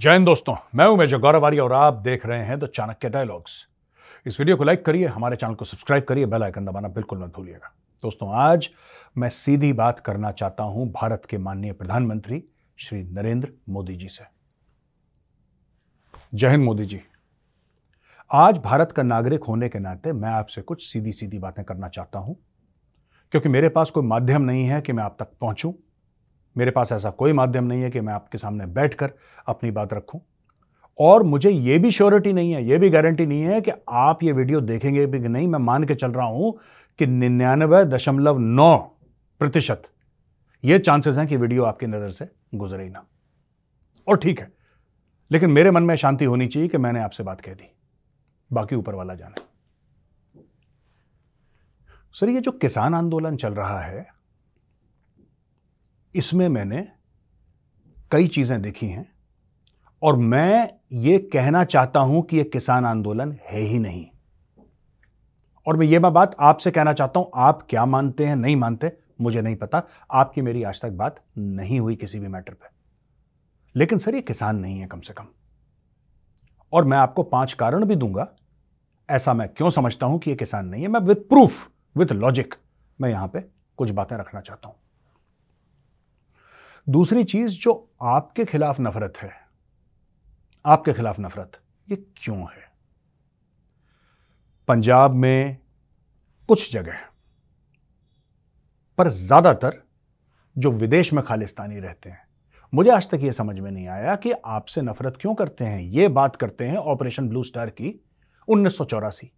जय हिंद दोस्तों, मैं हूँ मेजर गौरव आर्य और आप देख रहे हैं द चाणक्य डायलॉग्स इस वीडियो को लाइक करिए, हमारे चैनल को सब्सक्राइब करिए, बेल आइकन दबाना बिल्कुल मत भूलिएगा। दोस्तों, आज मैं सीधी बात करना चाहता हूँ भारत के माननीय प्रधानमंत्री श्री नरेंद्र मोदी जी से। जय हिंद मोदी जी। आज भारत का नागरिक होने के नाते मैं आपसे कुछ सीधी सीधी बातें करना चाहता हूँ, क्योंकि मेरे पास कोई माध्यम नहीं है कि मैं आप तक पहुंचूं। मेरे पास ऐसा कोई माध्यम नहीं है कि मैं आपके सामने बैठकर अपनी बात रखूँ। और मुझे यह भी श्योरिटी नहीं है यह भी गारंटी नहीं है कि आप ये वीडियो देखेंगे भी नहीं, मैं मान के चल रहा हूँ कि निन्यानवे दशमलव नौ प्रतिशत ये चांसेस हैं कि वीडियो आपकी नज़र से गुजरे ना। और ठीक है, लेकिन मेरे मन में शांति होनी चाहिए कि मैंने आपसे बात कह दी। बाकी ऊपर वाला जाने। सर, ये जो किसान आंदोलन चल रहा है इसमें मैंने कई चीज़ें देखी हैं और मैं ये कहना चाहता हूँ कि यह किसान आंदोलन है ही नहीं। और मैं ये मैं बात आपसे कहना चाहता हूँ, आप क्या मानते हैं, नहीं मानते, मुझे नहीं पता, आपकी मेरी आज तक बात नहीं हुई किसी भी मैटर पे। लेकिन सर, ये किसान नहीं है कम से कम। और मैं आपको पाँच कारण भी दूँगा, ऐसा मैं क्यों समझता हूँ कि ये किसान नहीं है, मैं विथ प्रूफ विथ लॉजिक मैं यहाँ पे कुछ बातें रखना चाहता हूँ। दूसरी चीज़ जो आपके खिलाफ नफरत है। आपके खिलाफ नफरत, ये क्यों है? पंजाब में कुछ जगह पर ज़्यादातर जो विदेश में खालिस्तानी रहते हैं, मुझे आज तक यह समझ में नहीं आया कि आपसे नफरत क्यों करते हैं। यह बात करते हैं ऑपरेशन ब्लू स्टार की उन्नीस सौ चौरासी।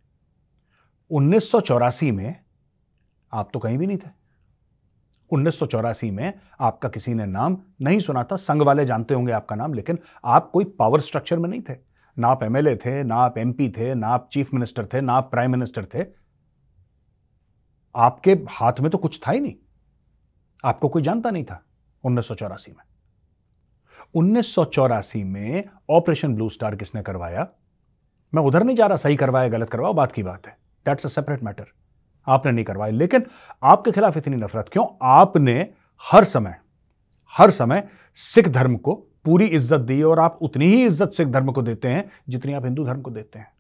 उन्नीस सौ चौरासी में आप तो कहीं भी नहीं थे। उन्नीस सौ चौरासी में आपका किसी ने नाम नहीं सुना था। संघ वाले जानते होंगे आपका नाम, लेकिन आप कोई पावर स्ट्रक्चर में नहीं थे। ना आप एमएलए थे, ना आप एमपी थे, ना आप चीफ मिनिस्टर थे, ना आप प्राइम मिनिस्टर थे। आपके हाथ में तो कुछ था ही नहीं। आपको कोई जानता नहीं था उन्नीस सौ चौरासी में। उन्नीस सौ चौरासी में ऑपरेशन ब्लू स्टार किसने करवाया? मैं उधर नहीं जा रहा, सही करवाया, गलत करवाओ, बात की बात है। दैट्स अ सेपरेट मैटर आपने नहीं करवाई। लेकिन आपके खिलाफ इतनी नफरत क्यों? आपने हर समय हर समय सिख धर्म को पूरी इज़्ज़त दी और आप उतनी ही इज़्ज़त सिख धर्म को देते हैं जितनी आप हिंदू धर्म को देते हैं।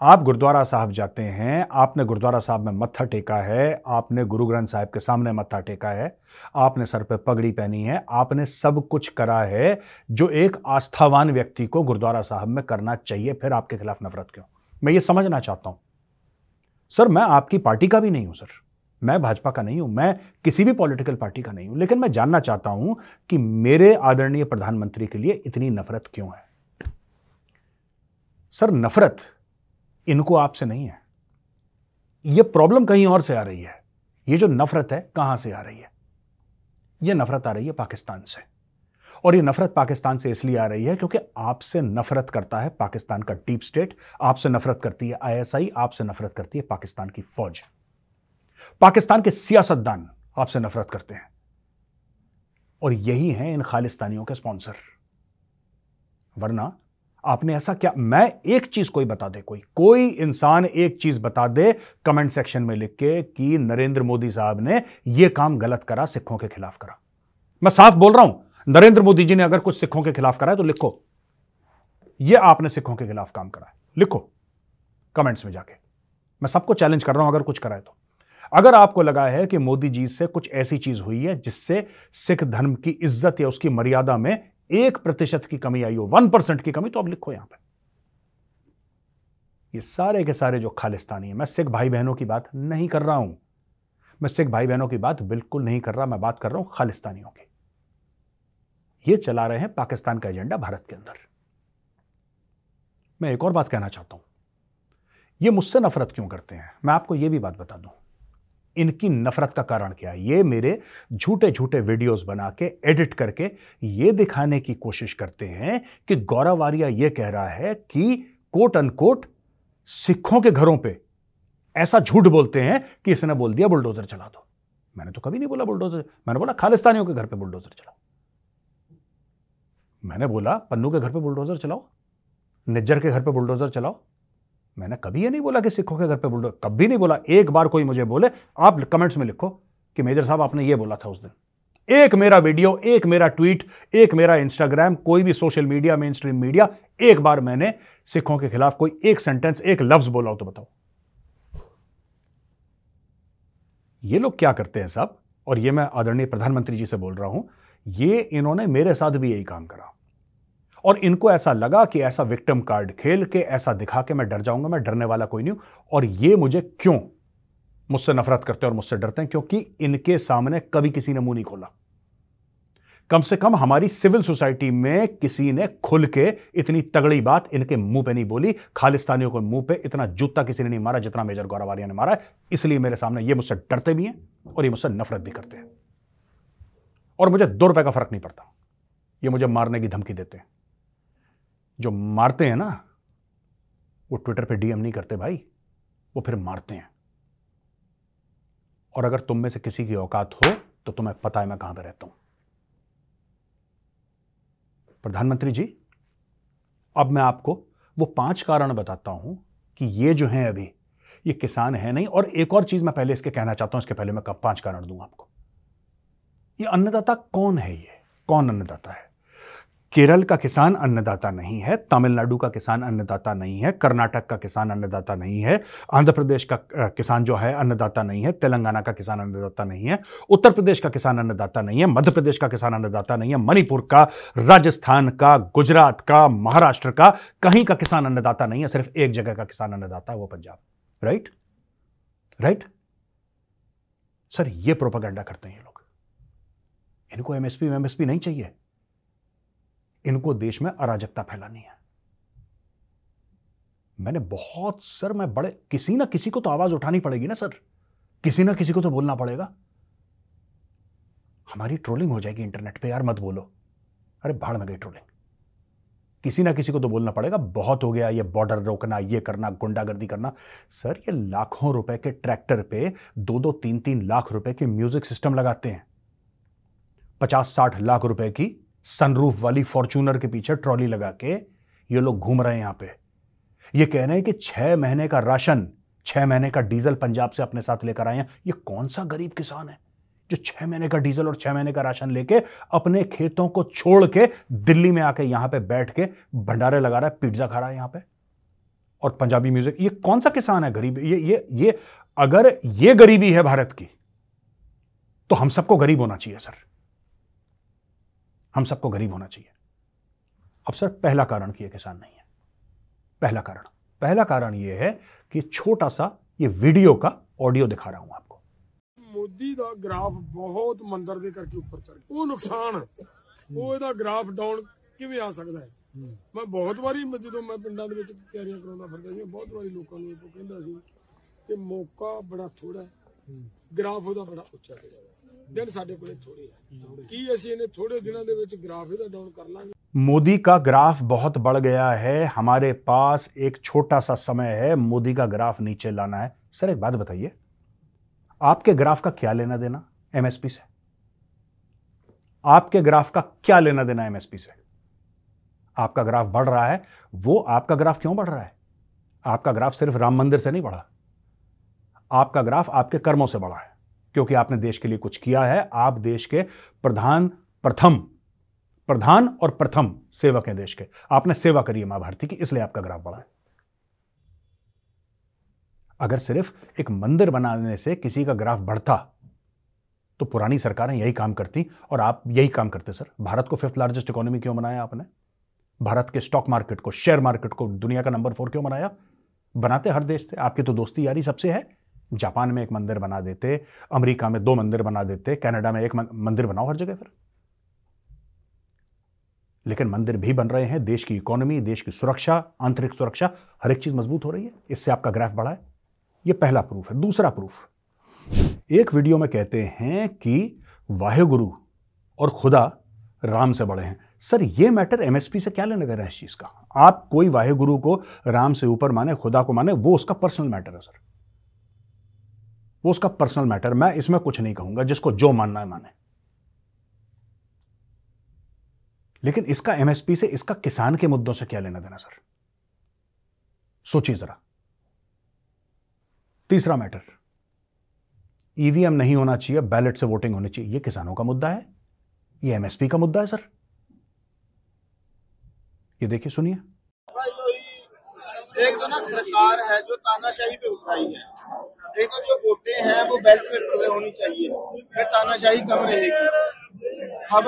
आप गुरुद्वारा साहब जाते हैं, आपने गुरुद्वारा साहब में मत्था टेका है, आपने गुरु ग्रंथ साहब के सामने मत्था टेका है, आपने सर पे पगड़ी पहनी है, आपने सब कुछ करा है जो एक आस्थावान व्यक्ति को गुरुद्वारा साहब में करना चाहिए, फिर आपके खिलाफ नफरत क्यों? मैं ये समझना चाहता हूँ। सर, मैं आपकी पार्टी का भी नहीं हूँ, सर। मैं भाजपा का नहीं हूँ, मैं किसी भी पॉलिटिकल पार्टी का नहीं हूँ, लेकिन मैं जानना चाहता हूँ कि मेरे आदरणीय प्रधानमंत्री के लिए इतनी नफरत क्यों है? सर, नफरत इनको आपसे नहीं है। यह प्रॉब्लम कहीं और से आ रही है। यह जो नफरत है, कहाँ से आ रही है? यह नफरत आ रही है पाकिस्तान से। और ये नफरत पाकिस्तान से इसलिए आ रही है क्योंकि आपसे नफरत करता है पाकिस्तान का डीप स्टेट, आपसे नफरत करती है आईएसआई, आपसे नफरत करती है पाकिस्तान की फौज। पाकिस्तान के सियासतदान आपसे नफरत करते हैं। और यही हैं इन खालिस्तानियों के स्पॉन्सर। वरना आपने ऐसा क्या, मैं एक चीज़ कोई बता दे कोई कोई इंसान एक चीज़ बता दे कमेंट सेक्शन में लिख के कि नरेंद्र मोदी साहब ने यह काम गलत करा, सिखों के खिलाफ करा। मैं साफ़ बोल रहा हूँ नरेंद्र मोदी जी ने अगर कुछ सिखों के खिलाफ करा है तो लिखो। यह आपने सिखों के खिलाफ काम करा है। लिखो। कमेंट्स में जाके। मैं सबको चैलेंज कर रहा हूँ, अगर कुछ करा है तो। अगर आपको लगा है कि मोदी जी से कुछ ऐसी चीज़ हुई है जिससे सिख धर्म की इज़्ज़त या उसकी मर्यादा में एक प्रतिशत की कमी आई हो, वन परसेंट की कमी तो अब लिखो यहाँ पर ये सारे के सारे जो खालिस्तानी है, मैं सिख भाई बहनों की बात नहीं कर रहा हूँ। मैं सिख भाई बहनों की बात बिल्कुल नहीं कर रहा, मैं बात कर रहा हूँ खालिस्तानियों की। ये चला रहे हैं पाकिस्तान का एजेंडा भारत के अंदर। मैं एक और बात कहना चाहता हूँ। ये मुझसे नफरत क्यों करते हैं? मैं आपको यह भी बात बता दूँ। इनकी नफरत का कारण क्या है? ये मेरे झूठे झूठे वीडियोस बना के, एडिट करके ये दिखाने की कोशिश करते हैं कि गौरव आर्या ये कह रहा है कि कोट अनकोट सिखों के घरों पे ऐसा झूठ बोलते हैं कि इसने बोल दिया बुलडोजर चला दो। मैंने तो कभी नहीं बोला बुलडोजर। मैंने बोला खालिस्तानियों के घर पे बुलडोजर चलाओ। मैंने बोला, पन्नू के घर पे बुलडोजर चलाओ, निज्जर के घर पे बुलडोजर चलाओ। मैंने कभी ये नहीं बोला कि सिखों के घर पे बुलडोजर कभी नहीं बोला, एक बार कोई मुझे बोले, आप कमेंट्स में लिखो कि मेजर साहब आपने ये बोला था उस दिन। एक मेरा वीडियो, एक मेरा ट्वीट, एक मेरा इंस्टाग्राम, कोई भी social media mainstream media, एक बार मैंने सिखों के खिलाफ कोई एक सेंटेंस, एक लफ्ज बोला हो तो बताओ। ये लोग क्या करते हैं साहब? और ये मैं आदरणीय प्रधानमंत्री जी से बोल रहा हूँ ये इन्होंने मेरे साथ भी यही काम करा। और इनको ऐसा लगा कि ऐसा विक्टिम कार्ड खेल के ऐसा दिखा के मैं डर जाऊँगा, मैं डरने वाला कोई नहीं हूँ। और ये मुझे क्यों? मुझसे नफरत करते हैं और मुझसे डरते हैं क्योंकि इनके सामने कभी किसी ने मुँह नहीं खोला। कम से कम हमारी सिविल सोसाइटी में किसी ने खुल के इतनी तगड़ी बात इनके मुँह पे नहीं बोली, खालिस्तानियों के मुँह पे इतना जूता किसी ने नहीं मारा जितना मेजर गौरव आर्या ने मारा इसलिए मेरे सामने ये मुझसे डरते भी हैं और ये मुझसे नफरत भी करते हैं। और मुझे दो रुपए का फ़र्क नहीं पड़ता। ये मुझे मारने की धमकी देते हैं। जो मारते हैं ना, वो ट्विटर पे डीएम नहीं करते भाई, वो फिर मारते हैं। और अगर तुम में से किसी की औकात हो तो तुम्हें पता है मैं कहाँ पर रहता हूँ। प्रधानमंत्री जी, अब मैं आपको वो पाँच कारण बताता हूँ कि ये जो हैं अभी, ये किसान है नहीं। और एक और चीज़ मैं पहले इसके कहना चाहता हूँ, इसके पहले मैं पाँच कारण दूँ आपको। ये अन्नदाता कौन है ये? कौन अन्नदाता है? केरल का किसान अन्नदाता नहीं है, तमिलनाडु का किसान अन्नदाता नहीं है, कर्नाटक का किसान अन्नदाता नहीं है, आंध्र प्रदेश का किसान जो है अन्नदाता नहीं है, तेलंगाना का किसान अन्नदाता नहीं है, उत्तर प्रदेश का किसान अन्नदाता नहीं है, मध्य प्रदेश का किसान अन्नदाता नहीं है, मणिपुर का, राजस्थान का, गुजरात का, महाराष्ट्र का, कहीं का किसान अन्नदाता नहीं है, सिर्फ़ एक जगह का किसान अन्नदाता है वो पंजाब राइट राइट सर, ये प्रोपागेंडा करते हैं लोग। इनको एमएसपी एमएसपी नहीं चाहिए। इनको देश में अराजकता फैलानी है। मैंने बहुत, सर, मैं बड़े, किसी ना किसी को तो आवाज़ उठानी पड़ेगी ना, सर। किसी ना किसी को तो बोलना पड़ेगा। हमारी ट्रोलिंग हो जाएगी इंटरनेट पे, यार, मत बोलो। अरे, भाड़ में गई ट्रोलिंग। किसी ना किसी को तो बोलना पड़ेगा, बहुत हो गया ये बॉर्डर रोकना, ये करना, गुंडागर्दी करना। सर, ये लाखों रुपए के ट्रैक्टर पे दो दो तीन तीन लाख रुपए के म्यूज़िक सिस्टम लगाते हैं। पचास साठ लाख रुपए की सनरूफ वाली फॉर्चूनर के पीछे ट्रॉली लगा के ये लोग घूम रहे हैं यहाँ पे। ये कह रहे हैं कि छह महीने का राशन, छह महीने का डीजल पंजाब से अपने साथ लेकर आए हैं। ये कौन सा गरीब किसान है जो छह महीने का डीजल और छह महीने का राशन लेके अपने खेतों को छोड़ के दिल्ली में आके यहाँ पे बैठ के भंडारे लगा रहा है, पिज्जा खा रहा है यहाँ पे? और पंजाबी म्यूज़िक ये कौन सा किसान है गरीब? ये ये ये, अगर ये गरीबी है भारत की तो हम सबको गरीब होना चाहिए, सर। हम सबको गरीब होना चाहिए अब सर पहला कारण कि यह किसान नहीं है पहला कारण पहला कारण यह है कि छोटा सा ये वीडियो का ऑडियो दिखा रहा हूं आपको ਮੋਦੀ ਦਾ ਗ੍ਰਾਫ ਬਹੁਤ ਮੰਦਰ ਦੇ ਕਰਕੇ ਉੱਪਰ ਚੜ ਗਿਆ ਉਹ ਨੁਕਸਾਨ ਉਹ ਇਹਦਾ ਗ੍ਰਾਫ ਡਾਊਨ ਕਿਵੇਂ ਆ ਸਕਦਾ ਹੈ ਮੈਂ ਬਹੁਤ ਵਾਰੀ ਜਦੋਂ ਮੈਂ ਪਿੰਡਾਂ ਦੇ ਵਿੱਚ ਤਿਆਰੀਆਂ ਕਰਾਉਂਦਾ ਫਿਰਦਾ ਸੀ ਬਹੁਤ ਵਾਰੀ ਲੋਕਾਂ ਨੂੰ ਇਹ ਕਹਿੰਦਾ ਸੀ ਕਿ ਮੌਕਾ ਬੜਾ ਥੋੜਾ ਹੈ ਗ੍ਰਾਫ ਉਹਦਾ ਬੜਾ ਉੱਚਾ ਹੋ ਜਾਏਗਾ दिन साढ़े को थोड़े है की ਅਸੀਂ ਇਹਨੇ ਥੋੜੇ ਦਿਨਾਂ ਦੇ ਵਿੱਚ ਗ੍ਰਾਫ ਇਹਦਾ ਡਾਊਨ ਕਰ ਲਾਂਗੇ मोदी का ग्राफ बहुत बढ़ गया है हमारे पास एक छोटा सा समय है मोदी का ग्राफ नीचे लाना है सर एक बात बताइए आपके ग्राफ का क्या लेना देना एमएसपी से आपके ग्राफ का क्या लेना देना एमएसपी से आपका ग्राफ बढ़ रहा है वो आपका ग्राफ क्यों बढ़ रहा है आपका ग्राफ सिर्फ राम मंदिर से नहीं बढ़ा आपका ग्राफ आपके कर्मों से बढ़ा है क्योंकि आपने देश के लिए कुछ किया है, आप देश के प्रधान, प्रथम, प्रधान और प्रथम सेवक हैं देश के। आपने सेवा करी है माँ भारती की, इसलिए आपका ग्राफ बढ़ा है। अगर सिर्फ़ एक मंदिर बनाने से किसी का ग्राफ बढ़ता तो पुरानी सरकारें यही काम करती और आप यही काम करते, सर। भारत को फिफ्थ लार्जेस्ट इकोनॉमी क्यों बनाया आपने? भारत के स्टॉक मार्केट को शेयर मार्केट को, दुनिया का नंबर फोर क्यों बनाया? बनाते हर देश से आपकी तो दोस्ती यारी सबसे है। जापान में एक मंदिर बना देते, अमेरिका में दो मंदिर बना देते, कनाडा में एक मंदिर बनाओ हर जगह फिर। लेकिन मंदिर भी बन रहे हैं, देश की इकोनॉमी, देश की सुरक्षा, आंतरिक सुरक्षा, हर एक चीज़ मज़बूत हो रही है। इससे आपका ग्राफ बढ़ा है। यह पहला प्रूफ है। दूसरा प्रूफ, एक वीडियो में कहते हैं कि वाहेगुरु और खुदा राम से बड़े हैं। सर, ये मैटर एमएसपी से क्या लेने दे रहा है इस चीज़ का? आप कोई वाहेगुरु को राम से ऊपर माने, खुदा को माने, वो उसका पर्सनल मैटर है, सर। वो उसका पर्सनल मैटर मैं इसमें कुछ नहीं कहूँगा, जिसको जो मानना है माने। लेकिन इसका एमएसपी से इसका किसान के मुद्दों से क्या लेना देना, सर? सोचिए जरा। तीसरा मैटर ईवीएम नहीं होना चाहिए बैलेट से वोटिंग होनी चाहिए यह किसानों का मुद्दा है, ये एमएसपी का मुद्दा है, सर। ये देखिए, सुनिए। एक तो ना सरकार है जो तानाशाही पे उतराई है। तो जो वोटें हैं, वो पेपर पे होनी चाहिए। फिर तानाशाही कम रहेगी। अब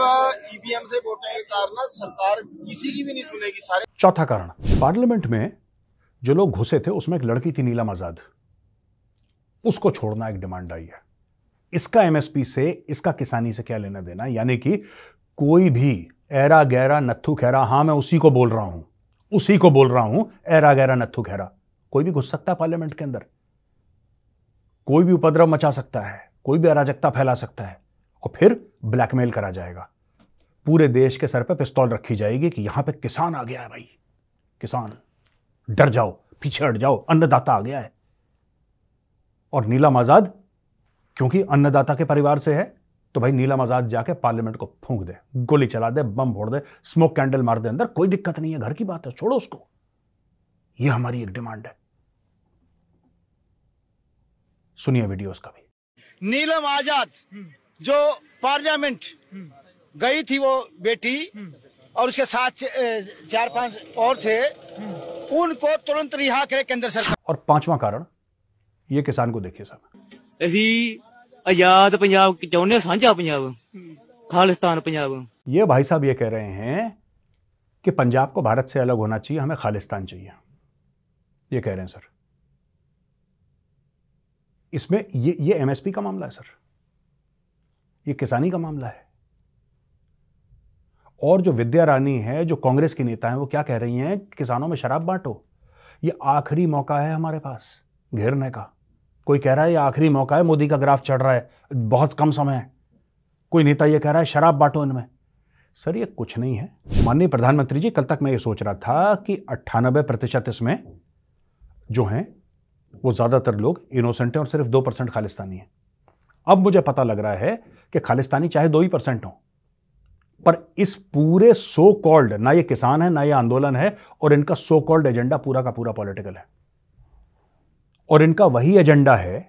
ईवीएम से वोटें उतारना सरकार किसी की भी नहीं सुनेगी, सारे चौथा कारण। पार्लियामेंट में जो लोग घुसे थे, उसमें एक लड़की थी नीलम आज़ाद। उसको छोड़ना एक डिमांड आई है। इसका एमएसपी से, इसका किसानी से क्या लेना देना? यानी कि कोई भी एरा गहरा नत्थु खैरा, हाँ, मैं उसी को बोल रहा हूँ। उसी को बोल रहा हूँ एरा गहरा नत्थु खैरा। कोई भी घुस सकता है पार्लियामेंट के अंदर। कोई भी उपद्रव मचा सकता है, कोई भी अराजकता फैला सकता है, और फिर ब्लैकमेल करा जाएगा। पूरे देश के सर पे पिस्तौल रखी जाएगी कि यहाँ पे किसान आ गया है भाई। किसान, डर जाओ, पीछे हट जाओ, अन्नदाता आ गया है। और नीलम आज़ाद, क्योंकि अन्नदाता के परिवार से है तो भाई नीलम आज़ाद जाके पार्लियामेंट को फूंक दे, गोली चला दे, बम फोड़ दे, स्मोक कैंडल मार दे, अंदर कोई दिक्कत नहीं है, घर की बात है, छोड़ो उसको। ये हमारी एक डिमांड है। सुनिए वीडियो उसका भी। नीलम आज़ाद जो पार्लियामेंट गई थी वो बेटी और उसके साथ चार पाँच और थे उनको तुरंत रिहा करे केंद्र सरकार। और पांचवा कारण ये किसान को देखिए सर ऐसी आज़ाद पंजाब चाहने साझा पंजाब खालिस्तान पंजाब। ये भाई साहब ये कह रहे हैं कि पंजाब को भारत से अलग होना चाहिए हमें खालिस्तान चाहिए। ये कह रहे हैं सर। इसमें ये ये एमएसपी का मामला है, सर। ये किसानी का मामला है। और जो विद्या रानी है, जो कांग्रेस की नेता हैं, वो क्या कह रही हैं? किसानों में शराब बांटो। ये आखिरी मौका है हमारे पास, घेरने का। कोई कह रहा है, ये आखिरी मौका है, मोदी का ग्राफ चढ़ रहा है, बहुत कम समय है। कोई नेता ये कह रहा है, शराब बांटो इनमें। सर, ये कुछ नहीं है। माननीय प्रधानमंत्री जी, कल तक मैं ये सोच रहा था कि अट्ठानबे प्रतिशत इसमें जो हैं वो ज़्यादातर लोग इनोसेंट हैं और सिर्फ़ दो परसेंट खालिस्तानी हैं। अब मुझे पता लग रहा है कि खालिस्तानी चाहे दो ही परसेंट हो, पर इस पूरे सो कॉल्ड ना ये किसान है, ना ये आंदोलन है, और इनका सो कॉल्ड एजेंडा पूरा का पूरा पॉलिटिकल है। और इनका वही एजेंडा है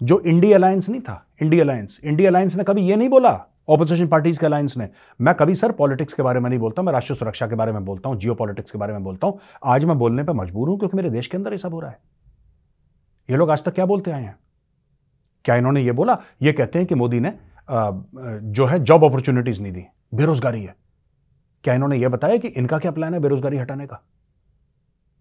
जो इंडिया अलायंस नहीं था इंडिया अलायंस इंडिया अलायंस ने कभी यह नहीं बोला ऑपोजिशन पार्टीज़ के अलायंस ने। मैं कभी सर पॉलिटिक्स के बारे में नहीं बोलता, मैं राष्ट्रीय सुरक्षा के बारे में बोलता हूँ जियो के बारे में बोलता हूँ। आज मैं बोलने पर मजबूर हूँ क्योंकि मेरे देश के अंदर ये सब हो रहा है। ये लोग आज तक क्या बोलते आए हैं? क्या इन्होंने ये बोला? ये कहते हैं कि मोदी ने जो है जॉब अपॉर्चुनिटीज़ नहीं दी, बेरोजगारी है। क्या इन्होंने ये बताया कि इनका क्या प्लान है बेरोजगारी हटाने का?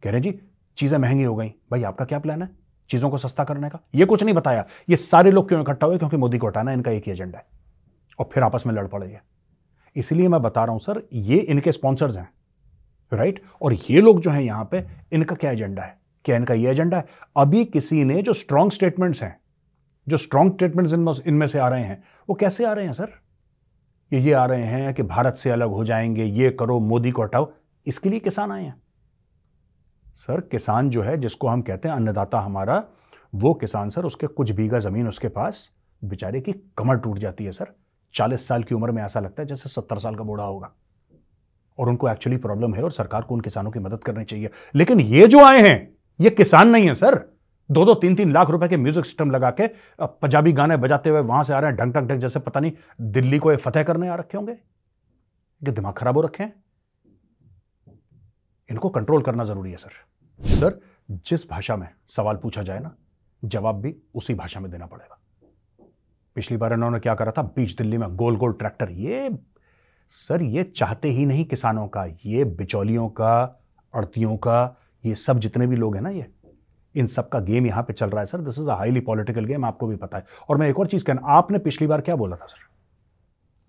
कह रहे जी, चीज़ें महँगी हो गई। भाई, आपका क्या प्लान है? चीज़ों को सस्ता करने का? यह कुछ नहीं बताया। ये सारे लोग क्यों इकट्ठा हुए? क्योंकि मोदी को हटाना इनका एक ही एजेंडा है। और फिर आपस में लड़ पड़े इसलिए मैं बता रहा हूँ, सर, ये इनके स्पॉन्सर्स हैं राइट और ये लोग जो हैं यहाँ पे, इनका क्या एजेंडा है? क्या इनका ये एजेंडा है। अभी किसी ने जो स्ट्रांग स्टेटमेंट्स हैं, जो स्ट्रांग स्टेटमेंट्स इनमें इनमें से आ रहे हैं, वो कैसे आ रहे हैं, सर? ये ये आ रहे हैं कि भारत से अलग हो जाएँगे, ये करो, मोदी को हटाओ, इसके लिए किसान आए हैं। सर, किसान जो है, जिसको हम कहते हैं अन्नदाता हमारा, वो किसान, सर, उसके कुछ बीघा ज़मीन उसके पास, बेचारे की कमर टूट जाती है, सर। चालीस साल की उम्र में ऐसा लगता है जैसे सत्तर साल का बूढ़ा होगा। और उनको एक्चुअली प्रॉब्लम है और सरकार को उन किसानों की मदद करनी चाहिए। लेकिन ये जो आए हैं ये किसान नहीं है, सर। दो दो तीन तीन लाख रुपए के म्यूज़िक सिस्टम लगा के पंजाबी गाने बजाते हुए वहाँ से आ रहे हैं ढंग ढंग ढंग जैसे पता नहीं दिल्ली को ये फतेह करने आ रखे होंगे। दिमाग खराब हो रखे हैं। इनको कंट्रोल करना ज़रूरी है, सर। सर, जिस भाषा में सवाल पूछा जाए ना, जवाब भी उसी भाषा में देना पड़ेगा। पिछली बार इन्होंने क्या करा था? बीच दिल्ली में गोल गोल ट्रैक्टर, ये सर, ये चाहते ही नहीं किसानों का, ये बिचौलियों का, अड़तियों का ये सब जितने भी लोग हैं ना ये, इन सब का गेम यहाँ पे चल रहा है, sir. This is a highly political game आपको भी पता है। और मैं एक और चीज़ कहना, आपने पिछली बार क्या बोला था, सर?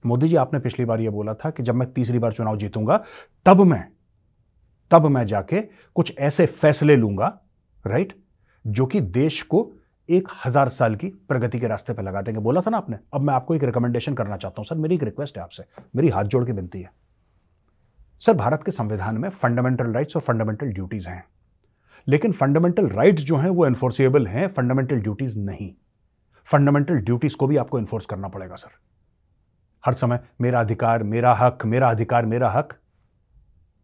मोदी जी, आपने पिछली बार यह बोला था कि जब मैं तीसरी बार चुनाव जीतूँगा, तब मैं तब मैं जाके कुछ ऐसे फैसले लूँगा राइट जो कि देश को एक हज़ार साल की प्रगति के रास्ते पर लगा देंगे। बोला था ना आपने? अब मैं आपको एक रिकमेंडेशन करना चाहता हूँ, सर। मेरी एक रिक्वेस्ट है आपसे। मेरी हाथ जोड़ के विनती है। सर, भारत के संविधान में फंडामेंटल राइट्स और फंडामेंटल ड्यूटीज़ हैं। लेकिन फंडामेंटल राइट्स जो हैं, वो एनफोर्सिएबल हैं फंडामेंटल ड्यूटीज़ नहीं। फंडामेंटल ड्यूटीज़ को भी आपको एनफोर्स करना पड़ेगा, सर। हर समय मेरा अधिकार, मेरा हक, मेरा अधिकार, मेरा हक।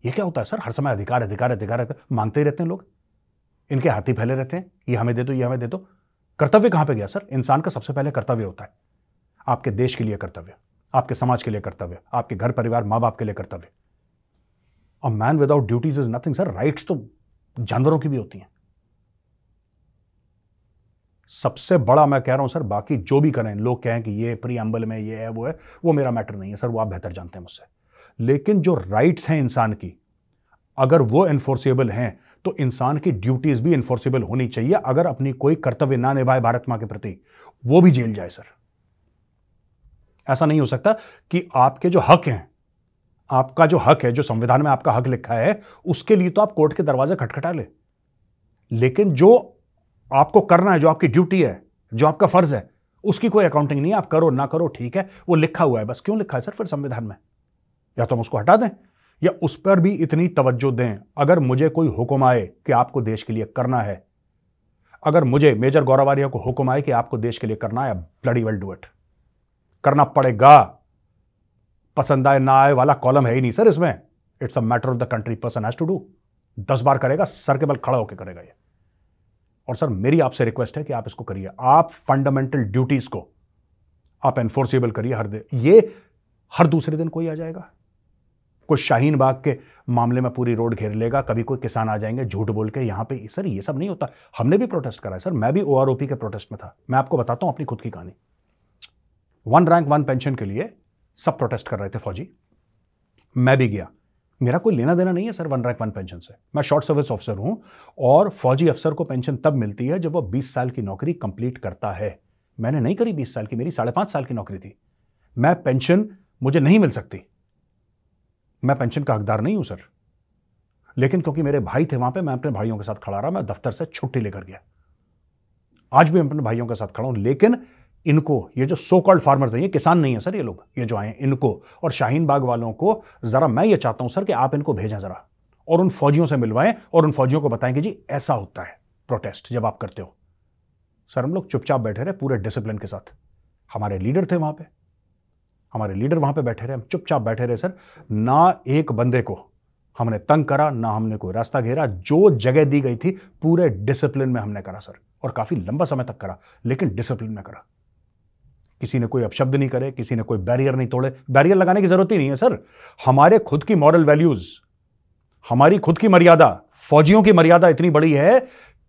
ये क्या होता है, सर? हर समय अधिकार अधिकार अधिकार मांगते ही रहते हैं लोग। इनके हाथी फैले रहते हैं, ये हमें दे दो, ये हमें दे दो। कर्तव्य कहाँ पे गया, सर? इंसान का सबसे पहले कर्तव्य होता है। आपके देश के लिए कर्तव्य, आपके समाज के लिए कर्तव्य, आपके घर परिवार माँ बाप के लिए कर्तव्य। A man without duties is nothing sir rights तो जानवरों की भी होती हैं। सबसे बड़ा मैं कह रहा हूँ सर बाकी जो भी करें, लोग कहें कि ये प्री एम्बल में ये है, वो है, वो मेरा मैटर नहीं है सर वो आप बेहतर जानते हैं मुझसे। लेकिन जो राइट्स हैं इंसान की, अगर वो इन्फोर्सेबल हैं तो इंसान की ड्यूटीज़ भी इन्फोर्सेबल होनी चाहिए, अगर अपनी कोई कर्तव्य ना निभाए भारत माँ के प्रति, वो भी जेल जाए सर ऐसा नहीं हो सकता कि आपके जो हक हैं आपका जो हक है, जो संविधान में आपका हक लिखा है, उसके लिए तो आप कोर्ट के दरवाजे खटखटा ले। लेकिन जो आपको करना है, जो आपकी ड्यूटी है, जो आपका फ़र्ज़ है, उसकी कोई अकाउंटिंग नहीं है। आप करो, ना करो, ठीक है, वो लिखा हुआ है। बस क्यों लिखा है सर फिर संविधान में? या तो हम उसको हटा दें, या उस पर भी इतनी तवज्जो दें। अगर मुझे कोई हुक्म आए कि आपको देश के लिए करना है, अगर मुझे मेजर गौरवारिया को हुक्म आए कि आपको देश के लिए करना है ब्लडी वेल डू इट करना पड़ेगा। पसंद आए, ना आए वाला कॉलम है ही नहीं सर इसमें। It's a matter of the country person has to do दस बार करेगा, सर के बल खड़ा होकर करेगा ये। और सर मेरी आपसे रिक्वेस्ट है कि आप इसको करिए। आप फंडामेंटल ड्यूटीज़ को आप एनफोर्सेबल करिए हर दिन ये हर दूसरे दिन कोई आ जाएगा। कोई शाहीन बाग के मामले में पूरी रोड घेर लेगा, कभी कोई किसान आ जाएँगे, झूठ बोल के यहाँ पे सर ये सब नहीं होता। हमने भी प्रोटेस्ट करा है सर मैं भी ओ के प्रोटेस्ट में था। मैं आपको बताता हूँ अपनी खुद की कहानी। वन रैंक वन पेंशन के लिए सब प्रोटेस्ट कर रहे थे फौजी। मैं भी गया। मेरा कोई लेना देना नहीं है, sir one rank one pension से। मैं शॉर्ट सर्विस ऑफिसर हूँ और फौजी अफसर को पेंशन तब मिलती है जब वो बीस साल की नौकरी कंप्लीट करता है। मैंने नहीं करी बीस साल की, मेरी साढ़े पाँच साल की नौकरी थी। मैं पेंशन मुझे नहीं मिल सकती। मैं पेंशन का हकदार नहीं हूँ, सर। लेकिन क्योंकि मेरे भाई थे वहाँ पे, मैं अपने भाइयों के साथ खड़ा रहा, मैं दफ्तर से छुट्टी लेकर गया। आज भी मैं अपने भाइयों के साथ खड़ा हूँ, लेकिन इनको, ये जो सो कॉल्ड फार्मर्स हैं, ये किसान नहीं है सर ये लोग, ये जो आए इनको। और शाहीन बाग वालों को ज़रा मैं ये चाहता हूँ सर कि आप इनको भेजें ज़रा और उन फौजियों से मिलवाएँ और उन फौजियों को बताएँ कि जी ऐसा होता है प्रोटेस्ट जब आप करते हो। सर हम लोग चुपचाप बैठे रहे पूरे डिसिप्लिन के साथ। हमारे लीडर थे वहाँ पे। हमारे लीडर वहाँ पे बैठे रहे, हम चुपचाप बैठे रहे सर। ना एक बंदे को हमने तंग करा, ना हमने कोई रास्ता घेरा, जो जगह दी गई थी पूरे डिसिप्लिन में हमने करा सर। और काफ़ी लंबा समय तक करा, लेकिन डिसिप्लिन में करा। किसी ने कोई अपशब्द नहीं करे, किसी ने कोई बैरियर नहीं तोड़े। बैरियर लगाने की ज़रूरत ही नहीं है सर हमारे खुद की मॉरल वैल्यूज़ हमारी खुद की मर्यादा, फौजियों की मर्यादा इतनी बड़ी है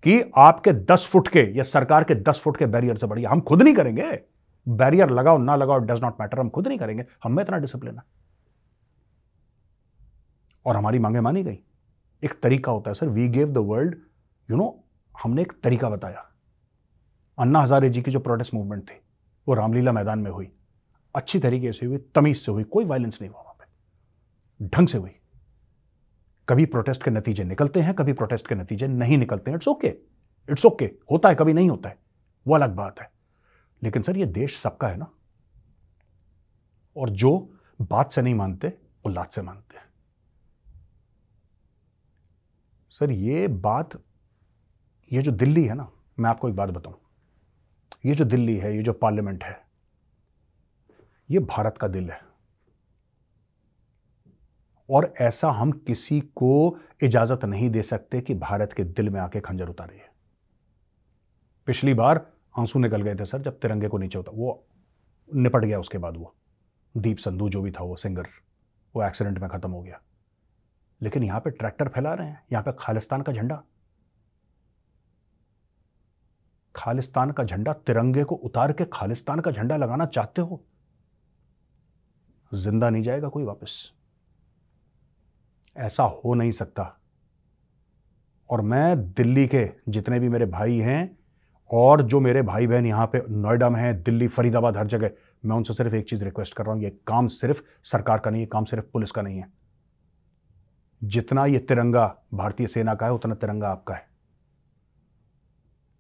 कि आपके दस फुट के या सरकार के दस फुट के बैरियर से बड़ी हम खुद नहीं करेंगे। बैरियर लगाओ, ना लगाओ डज नॉट मैटर हम खुद नहीं करेंगे। हम में इतना डिसिप्लिन है। और हमारी मांगे मानी गई। एक तरीका होता है sir we gave the world you know हमने एक तरीका बताया। अन्ना हजारे जी की जो प्रोटेस्ट मूवमेंट थी वो रामलीला मैदान में हुई। अच्छी तरीके से हुई, तमीज से हुई, कोई वायलेंस नहीं हुआ वहाँ पर ढंग से हुई। कभी प्रोटेस्ट के नतीजे निकलते हैं, कभी प्रोटेस्ट के नतीजे नहीं निकलते हैं। इट्स ओके इट्स ओके होता है, कभी नहीं होता है। वो अलग बात है। लेकिन सर, ये देश सबका है ना। और जो बात से नहीं मानते वो लात से मानते हैं। सर, ये बात, ये जो दिल्ली है ना, मैं आपको एक बात बताऊँ। ये जो दिल्ली है, ये जो पार्लियामेंट है, ये भारत का दिल है। और ऐसा हम किसी को इजाज़त नहीं दे सकते कि भारत के दिल में आके खंजर उतारे पिछली बार आँसू निकल गए थे सर, जब तिरंगे को नीचे होता वो निपट गया उसके बाद वो। दीप संधू जो भी था, वो सिंगर, वो एक्सीडेंट में ख़त्म हो गया। लेकिन यहाँ पे ट्रैक्टर फैला रहे हैं, यहाँ पे खालिस्तान का झंडा। खालिस्तान का झंडा तिरंगे को उतार के खालिस्तान का झंडा लगाना चाहते हो? ज़िंदा नहीं जाएगा कोई वापस। ऐसा हो नहीं सकता। और मैं दिल्ली के जितने भी मेरे भाई हैं और जो मेरे भाई बहन यहाँ पे नोएडा में हैं, दिल्ली, फरीदाबाद, हर जगह, मैं उनसे सिर्फ़ एक चीज़ रिक्वेस्ट कर रहा हूँ, ये काम सिर्फ़ सरकार का नहीं है काम सिर्फ़ पुलिस का नहीं है। जितना ये तिरंगा भारतीय सेना का है, उतना तिरंगा आपका है।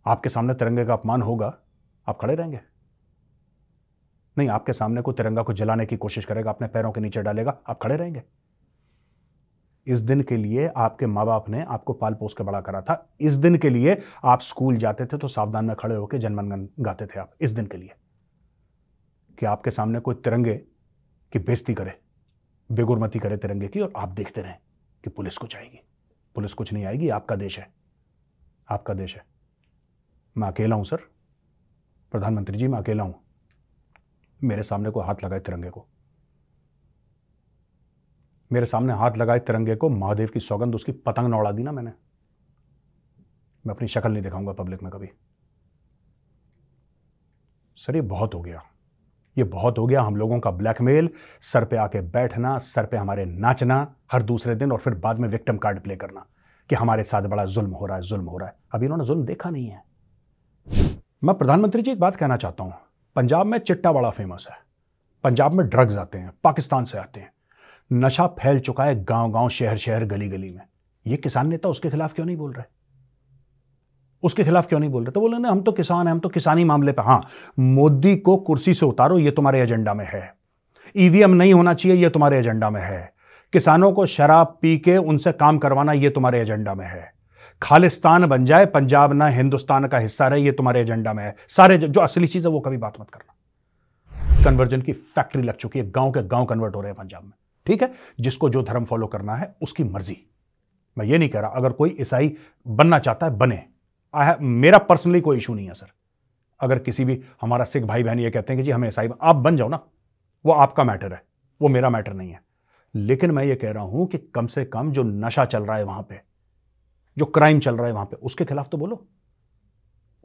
आपके सामने तिरंगे का अपमान होगा, आप खड़े रहेंगे। नहीं, आपके सामने को तिरंगा को जलाने की कोशिश करेगा, अपने पैरों के नीचे डालेगा, आप खड़े रहेंगे। इस दिन के लिए आपके माँ बाप ने आपको पाल पोस के बड़ा करा था। इस दिन के लिए आप स्कूल जाते थे तो सावधान में खड़े होकर जनमन गाते थे आप, इस दिन के लिए। कि आपके सामने कोई तिरंगे की बेइज्जती करे, बेगुरमती करे तिरंगे की और आप देखते रहें कि पुलिस कुछ आएगी पुलिस कुछ नहीं आएगी, आपका देश है। आपका देश है। मैं अकेला हूँ, सर। प्रधानमंत्री जी, मैं अकेला हूँ। मेरे सामने को हाथ लगाए तिरंगे को। मेरे सामने हाथ लगाए तिरंगे को, महादेव की सौगंध, उसकी पतंग नौड़ा दी ना मैंने। मैं अपनी शक्ल नहीं दिखाऊँगा पब्लिक में कभी। सर, ये बहुत हो गया। ये बहुत हो गया। हम लोगों का ब्लैकमेल, सर पे आके बैठना, सर पे हमारे नाचना, हर दूसरे दिन और फिर बाद में विक्टिम कार्ड प्ले करना, कि हमारे साथ बड़ा जुल्म हो रहा है, जुल्म हो रहा है। अभी इन्होंने जुल्म देखा नहीं है। मैं प्रधानमंत्री जी एक बात कहना चाहता हूँ। पंजाब में चिट्टा बड़ा फ़ेमस है। पंजाब में ड्रग्स आते हैं, पाकिस्तान से आते हैं। नशा फैल चुका है गाँव गाँव शहर शहर गली गली में। ये किसान नेता उसके खिलाफ क्यों नहीं बोल रहे? उसके खिलाफ क्यों नहीं बोल रहे? तो बोले ना हम तो किसान हैं, हम तो किसानी मामले पर हाँ। मोदी को कुर्सी से उतारो, ये तुम्हारे एजेंडा में है। ईवीएम नहीं होना चाहिए, ये तुम्हारे एजेंडा में है। किसानों को शराब पी के उनसे काम करवाना, ये तुम्हारे एजेंडा में है। खालिस्तान बन जाए, पंजाब ना हिंदुस्तान का हिस्सा रहे, ये तुम्हारे एजेंडा में है। सारे जो असली चीज़ है, वो कभी बात मत करना। कन्वर्जन की फैक्ट्री लग चुकी है, गाँव के गाँव कन्वर्ट हो रहे हैं पंजाब में। ठीक है? जिसको जो धर्म फॉलो करना है, उसकी मर्ज़ी। मैं ये नहीं कह रहा, अगर कोई ईसाई बनना चाहता है, बने। मेरा पर्सनली कोई इशू नहीं है सर अगर किसी भी, हमारा सिख भाई बहन ये कहते हैं कि जी, हमें ईसाई आप बन जाओ ना। वो आपका मैटर है, वो मेरा मैटर नहीं है। लेकिन मैं ये कह रहा हूँ कि कम से कम जो नशा चल रहा है वहाँ पे जो क्राइम चल रहा है वहाँ पे, उसके खिलाफ तो बोलो।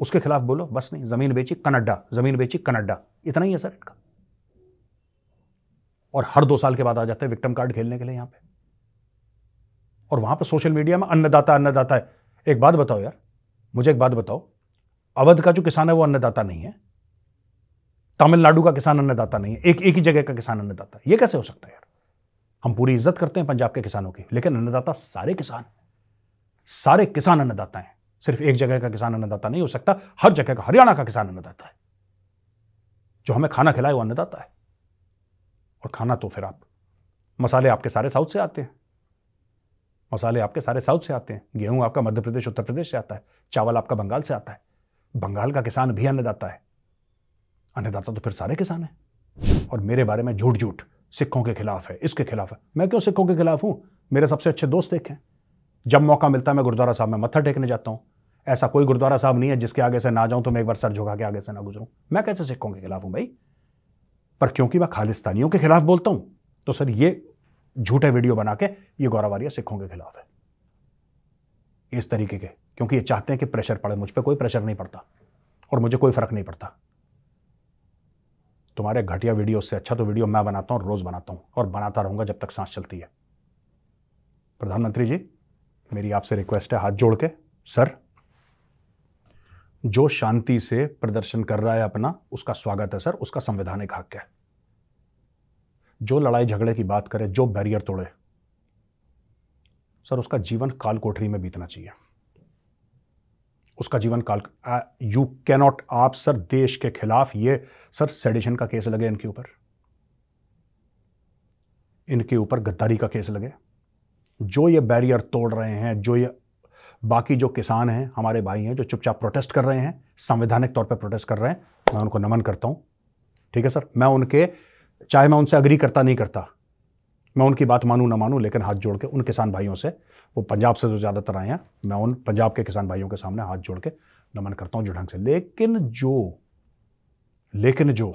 उसके खिलाफ बोलो, बस नहीं, ज़मीन बेची कनाडा, ज़मीन बेची कनाडा। इतना ही है सर इनका। और हर दो साल के बाद आ जाते हैं विक्टम कार्ड खेलने के लिए यहाँ पे। और वहाँ पे सोशल मीडिया में अन्नदाता अन्नदाता है। एक बात बताओ यार, मुझे एक बात बताओ। अवध का जो किसान है वो अन्नदाता नहीं है। तमिलनाडु का किसान अन्नदाता नहीं है। एक एक ही जगह का किसान अन्नदाता है। ये कैसे हो सकता है यार? हम पूरी इज़्ज़त करते हैं पंजाब के किसानों की, लेकिन अन्नदाता सारे किसान सारे किसान अन्नदाता हैं। सिर्फ़ एक जगह का किसान अन्नदाता नहीं हो सकता, हर जगह का, हरियाणा का किसान अन्नदाता है। जो हमें खाना खिलाए वो अन्नदाता है। और खाना तो फिर आप, मसाले आपके सारे साउथ से आते हैं। मसाले आपके सारे साउथ से आते हैं। गेहूँ आपका मध्य प्रदेश, उत्तर प्रदेश से आता है। चावल आपका बंगाल से आता है। बंगाल का किसान भी अन्नदाता है। अन्नदाता तो फिर सारे किसान हैं। और मेरे बारे में झूठ झूठ सिखों के खिलाफ है, इसके खिलाफ है। मैं क्यों सिखों के खिलाफ हूँ? मेरे सबसे अच्छे दोस्त एक हैं। जब मौका मिलता है, मैं गुरुद्वारा साहब में मत्था टेकने जाता हूँ। ऐसा कोई गुरुद्वारा साहब नहीं है जिसके आगे से ना जाऊँ तो मैं एक बार सर झुका के आगे से ना गुजरूं। मैं कैसे सिखों के खिलाफ हूँ भाई? पर क्योंकि मैं खालिस्तानियों के खिलाफ बोलता हूँ तो सर ये झूठे वीडियो बना के ये गौरवारिया सिखों के खिलाफ है। इस तरीके के, क्योंकि ये चाहते हैं कि प्रेशर पड़े, मुझ पर कोई प्रेशर नहीं पड़ता और मुझे कोई फ़र्क नहीं पड़ता। तुम्हारे घटिया वीडियो से अच्छा तो वीडियो मैं बनाता हूँ, रोज बनाता हूँ और बनाता रहूँगा जब तक सांस चलती है। प्रधानमंत्री जी मेरी आपसे रिक्वेस्ट है हाथ जोड़ के। सर, जो शांति से प्रदर्शन कर रहा है अपना, उसका स्वागत है, सर। उसका संवैधानिक हक है। जो लड़ाई झगड़े की बात करे, जो बैरियर तोड़े, सर, उसका जीवन काल कोठरी में बीतना चाहिए। उसका जीवन काल यू कैनॉट आप, सर, देश के खिलाफ ये, सर सेडिशन का केस लगे इनके ऊपर। इनके ऊपर गद्दारी का केस लगे। जो ये बैरियर तोड़ रहे हैं, जो ये बाकी जो किसान हैं, हमारे भाई हैं, जो चुपचाप प्रोटेस्ट कर रहे हैं, संवैधानिक तौर पर प्रोटेस्ट कर रहे हैं, मैं उनको नमन करता हूँ। ठीक है सर? मैं उनके, चाहे मैं उनसे अग्री करता नहीं करता, मैं उनकी बात मानूँ ना मानूँ, लेकिन हाथ जोड़ के उन किसान भाइयों से, वो पंजाब से जो ज़्यादातर आए हैं, मैं उन पंजाब के किसान भाइयों के सामने हाथ जोड़ के नमन करता हूँ जो ढंग से। लेकिन जो लेकिन जो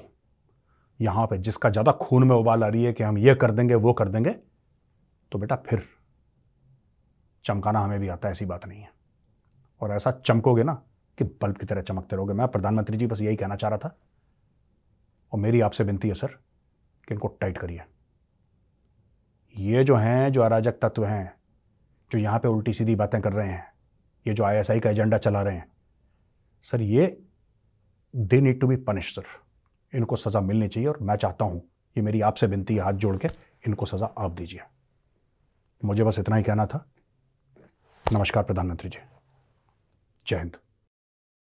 यहाँ पे जिसका ज़्यादा खून में उबाल आ रही है कि हम ये कर देंगे, वो कर देंगे तो बेटा फिर चमकाना हमें भी आता है, ऐसी बात नहीं है। और ऐसा चमकोगे ना कि बल्ब की तरह चमकते रहोगे। मैं प्रधानमंत्री जी बस यही कहना चाह रहा था। और मेरी आपसे विनती है सर कि इनको टाइट करिए। ये जो हैं, जो अराजक तत्व हैं, जो यहाँ पे उल्टी सीधी बातें कर रहे हैं, ये जो आईएसआई का एजेंडा चला रहे हैं, सर ये they need to be punish sir. इनको सज़ा मिलनी चाहिए और मैं चाहता हूँ ये मेरी आपसे विनती है हाथ जोड़ के, इनको सज़ा आप दीजिए। मुझे बस इतना ही कहना था। नमस्कार प्रधानमंत्री जी जय हिंद